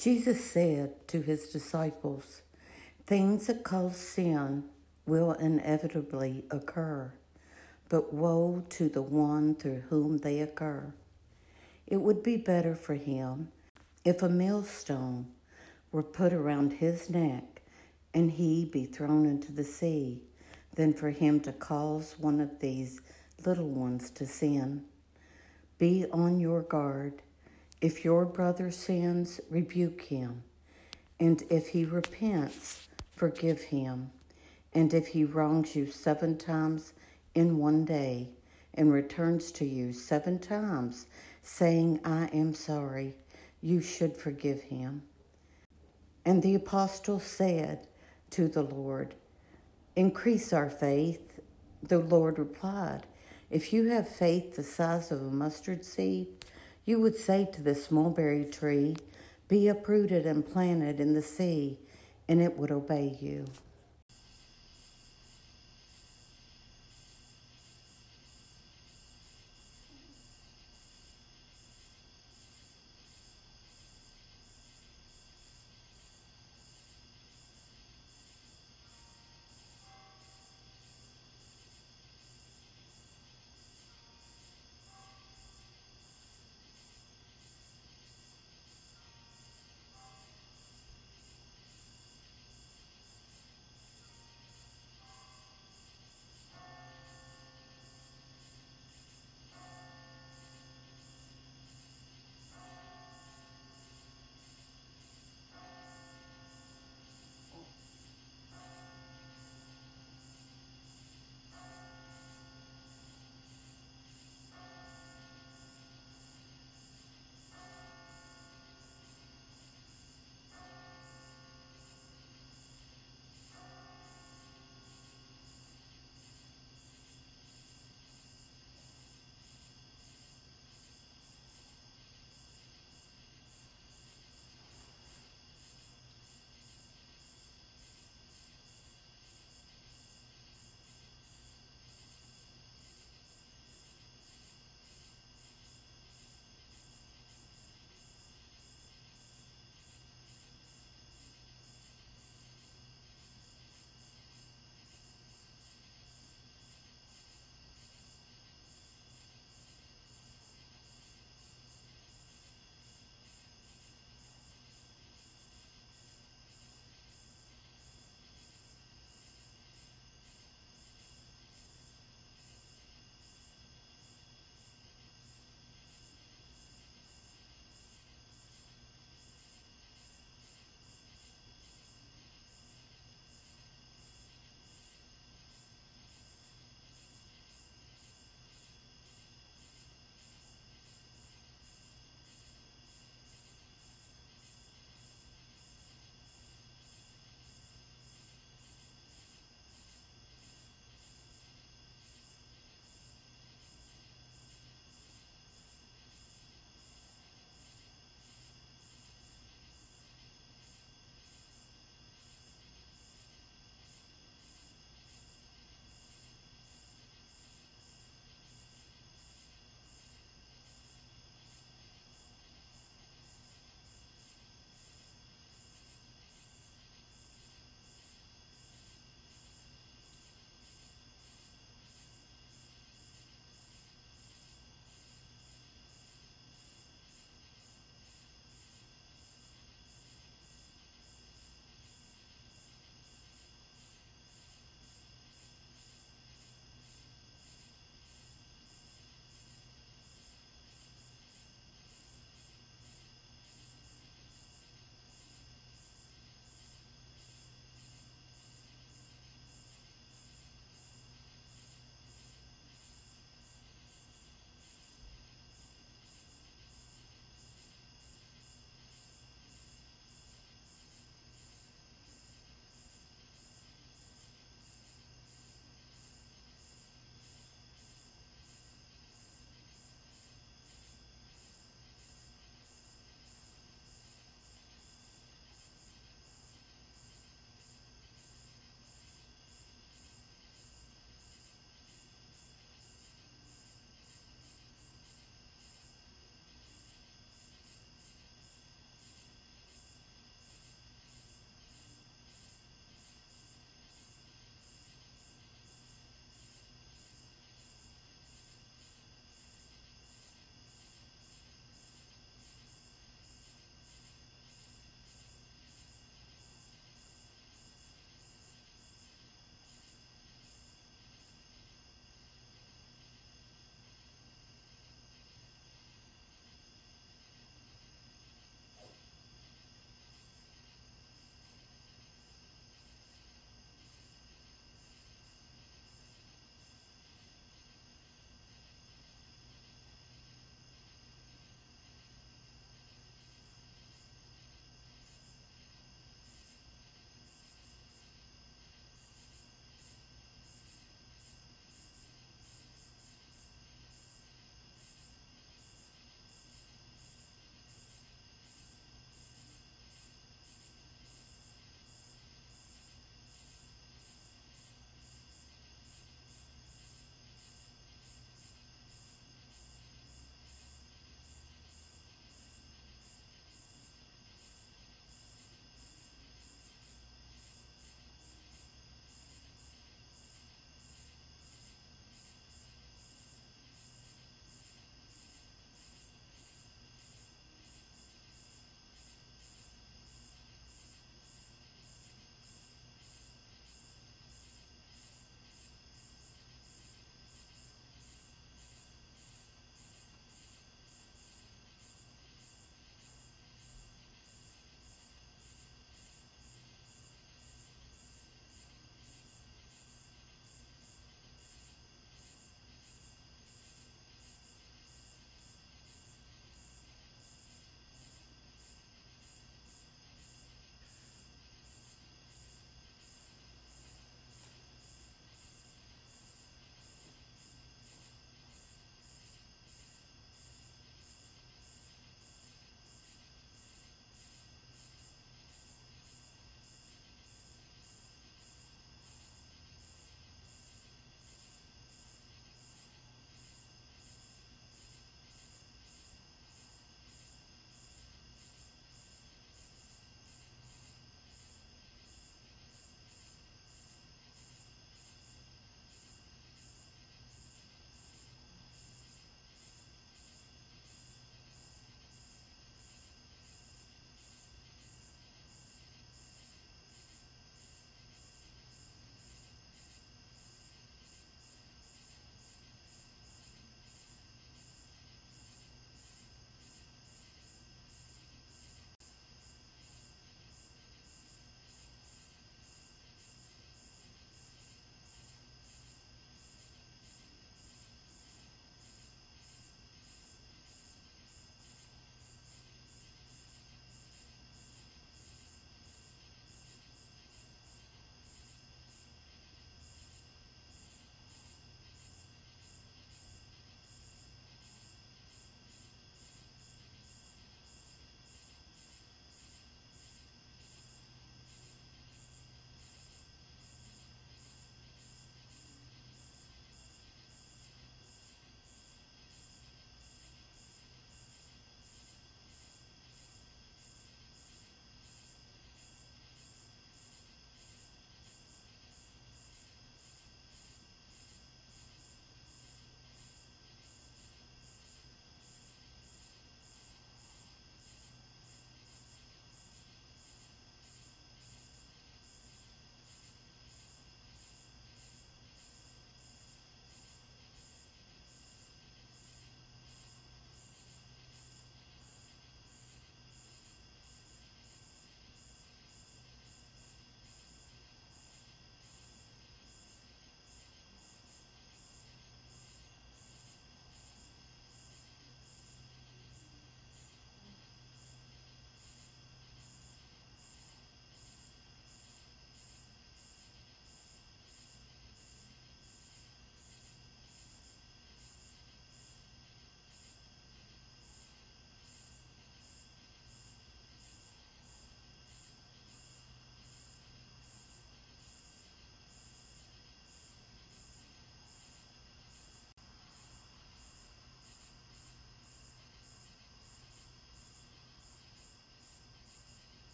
Jesus said to his disciples, Things that cause sin will inevitably occur, but woe to the one through whom they occur. It would be better for him if a millstone were put around his neck and he be thrown into the sea than for him to cause one of these little ones to sin. Be on your guard if your brother sins, rebuke him. And if he repents, forgive him. And if he wrongs you seven times in one day and returns to you seven times, saying, I am sorry, you should forgive him. And the apostle said to the Lord, Increase our faith. The Lord replied, If you have faith the size of a mustard seed, you would say to this mulberry tree, Be uprooted and planted in the sea, and it would obey you.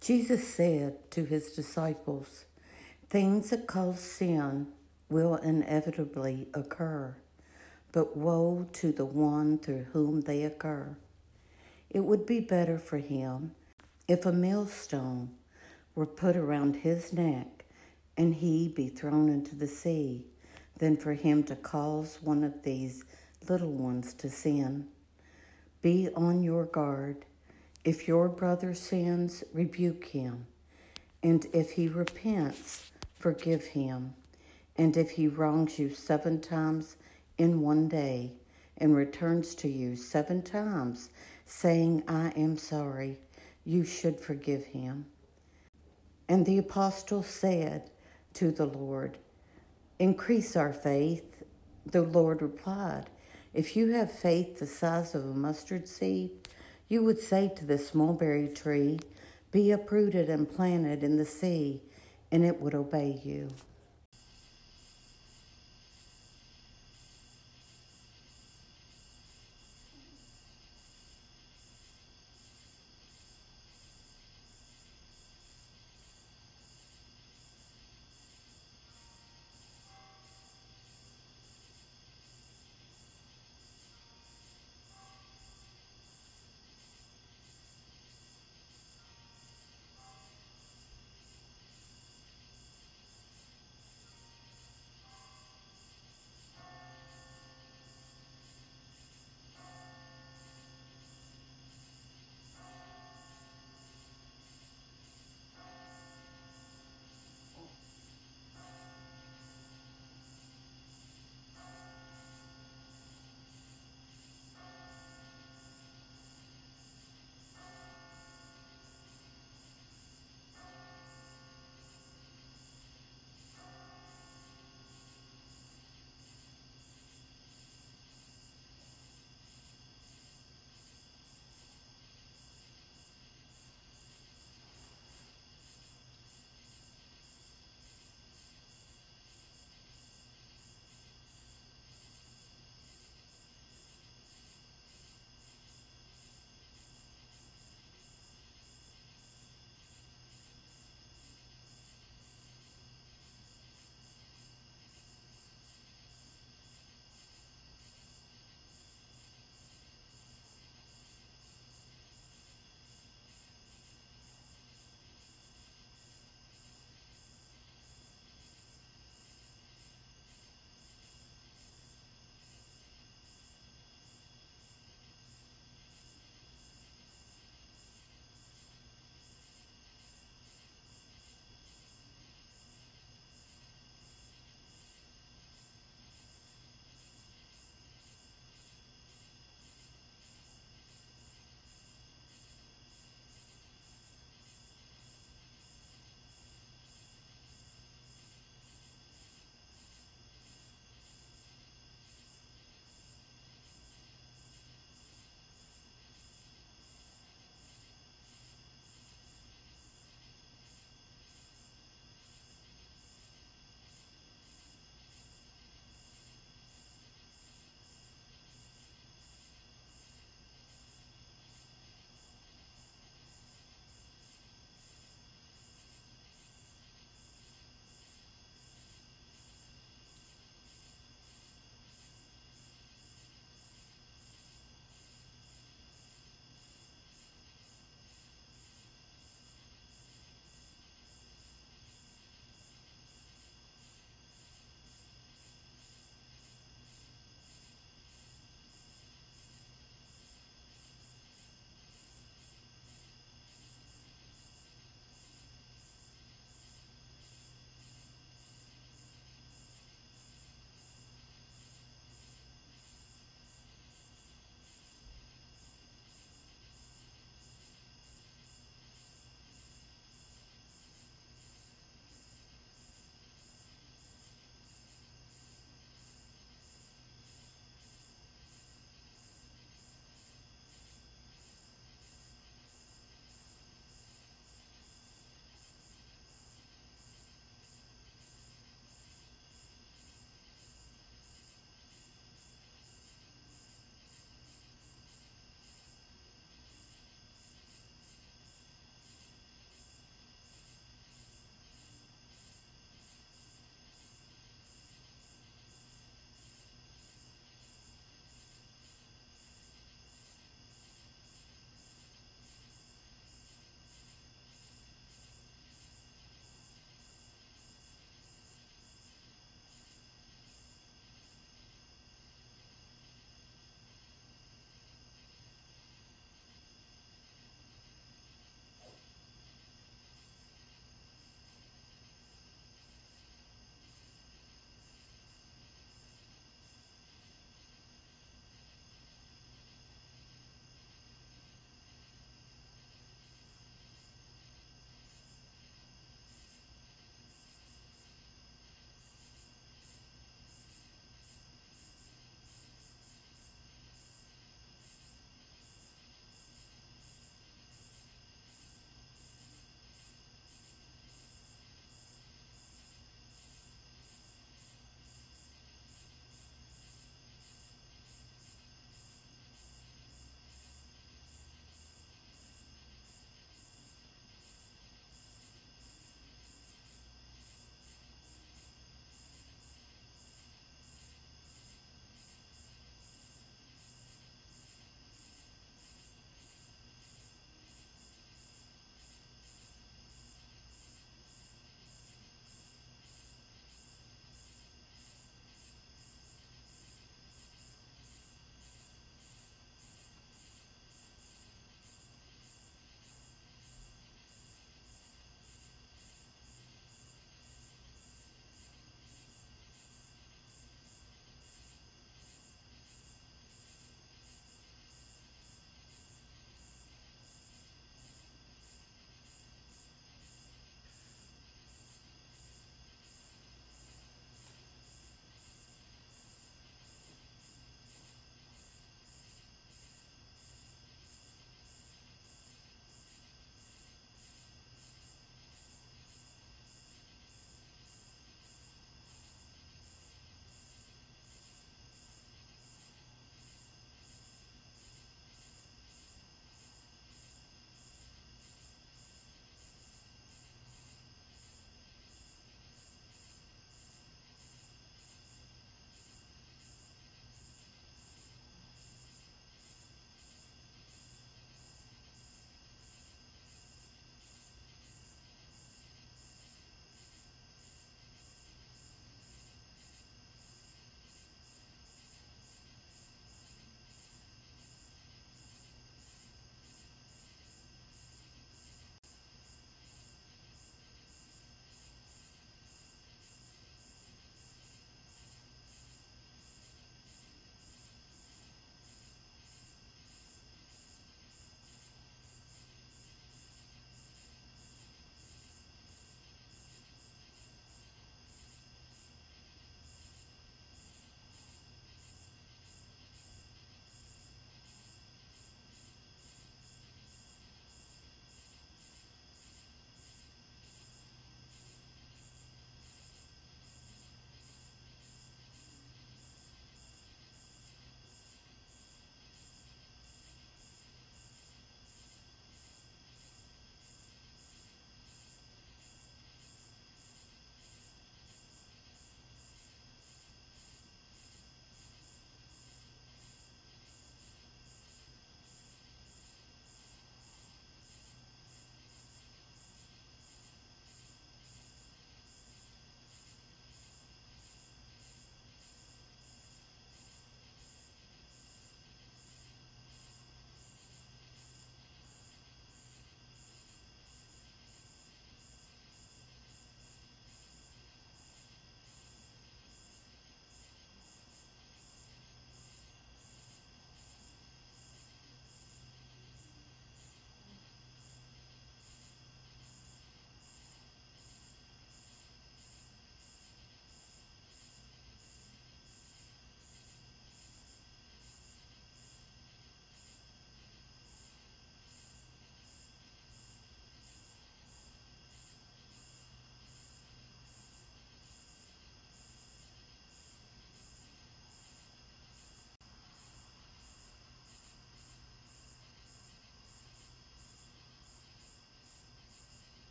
Jesus said to his disciples, Things that cause sin will inevitably occur, but woe to the one through whom they occur. It would be better for him if a millstone were put around his neck and he be thrown into the sea than for him to cause one of these little ones to sin. Be on your guard. If your brother sins, rebuke him. And if he repents, forgive him. And if he wrongs you seven times in one day and returns to you seven times, saying, I am sorry, you should forgive him. And the apostle said to the Lord, Increase our faith. The Lord replied, If you have faith the size of a mustard seed, you would say to the mulberry tree, Be uprooted and planted in the sea, and it would obey you.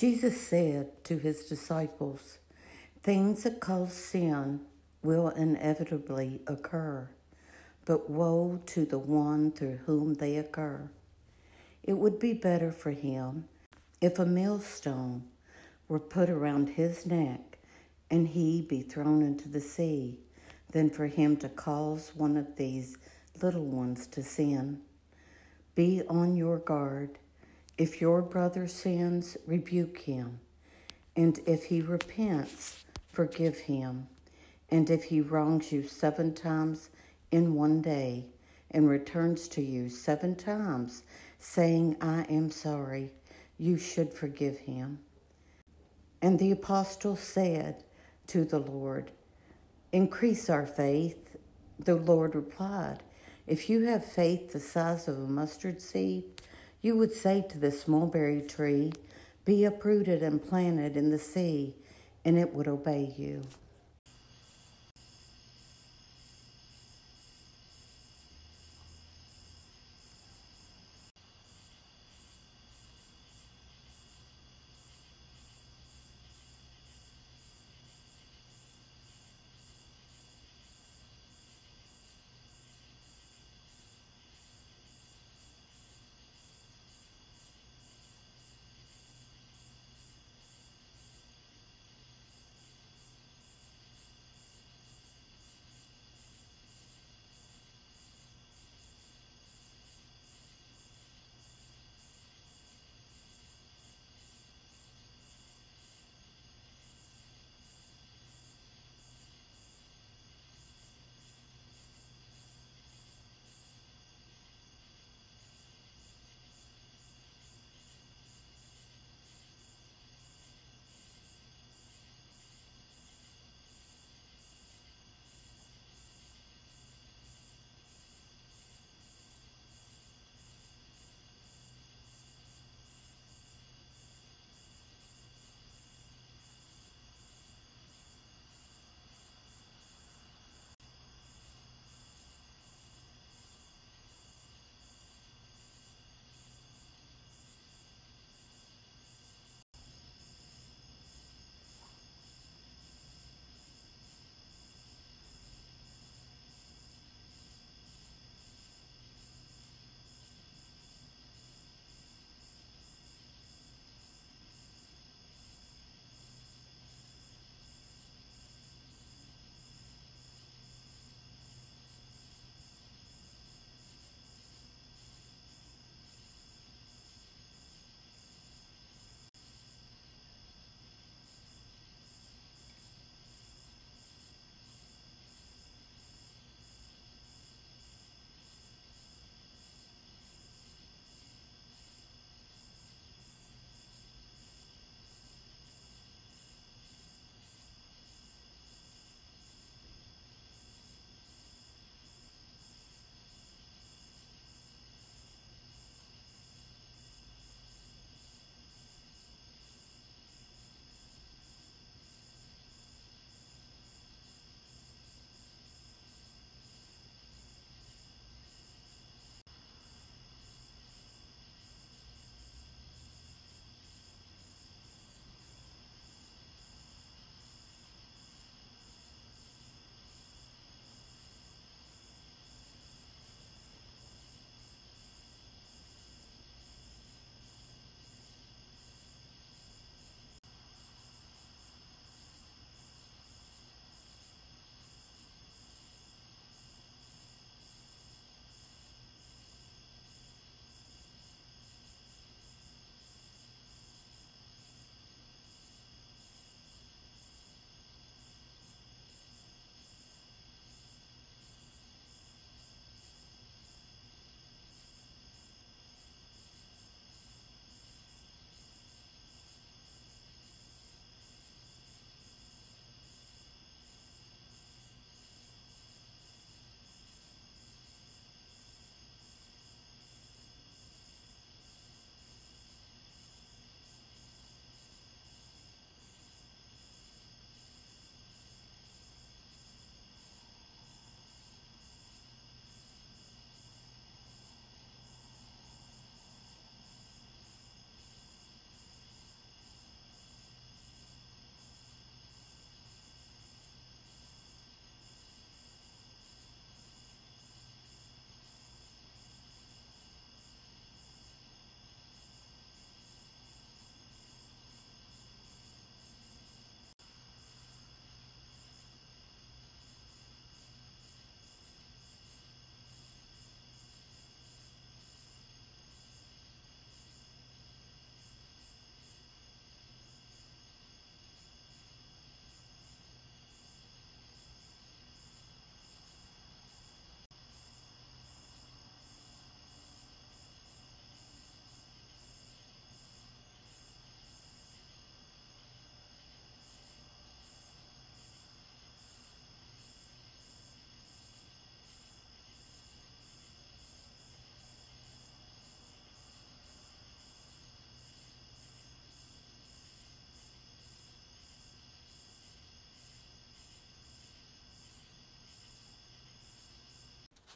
Jesus said to his disciples, Things that cause sin will inevitably occur, but woe to the one through whom they occur. It would be better for him if a millstone were put around his neck and he be thrown into the sea than for him to cause one of these little ones to sin. Be on your guard. If your brother sins, rebuke him. And if he repents, forgive him. And if he wrongs you seven times in one day and returns to you seven times, saying, I am sorry, you should forgive him. And the apostle said to the Lord, Increase our faith. The Lord replied, If you have faith the size of a mustard seed, you would say to this mulberry tree, Be uprooted and planted in the sea, and it would obey you.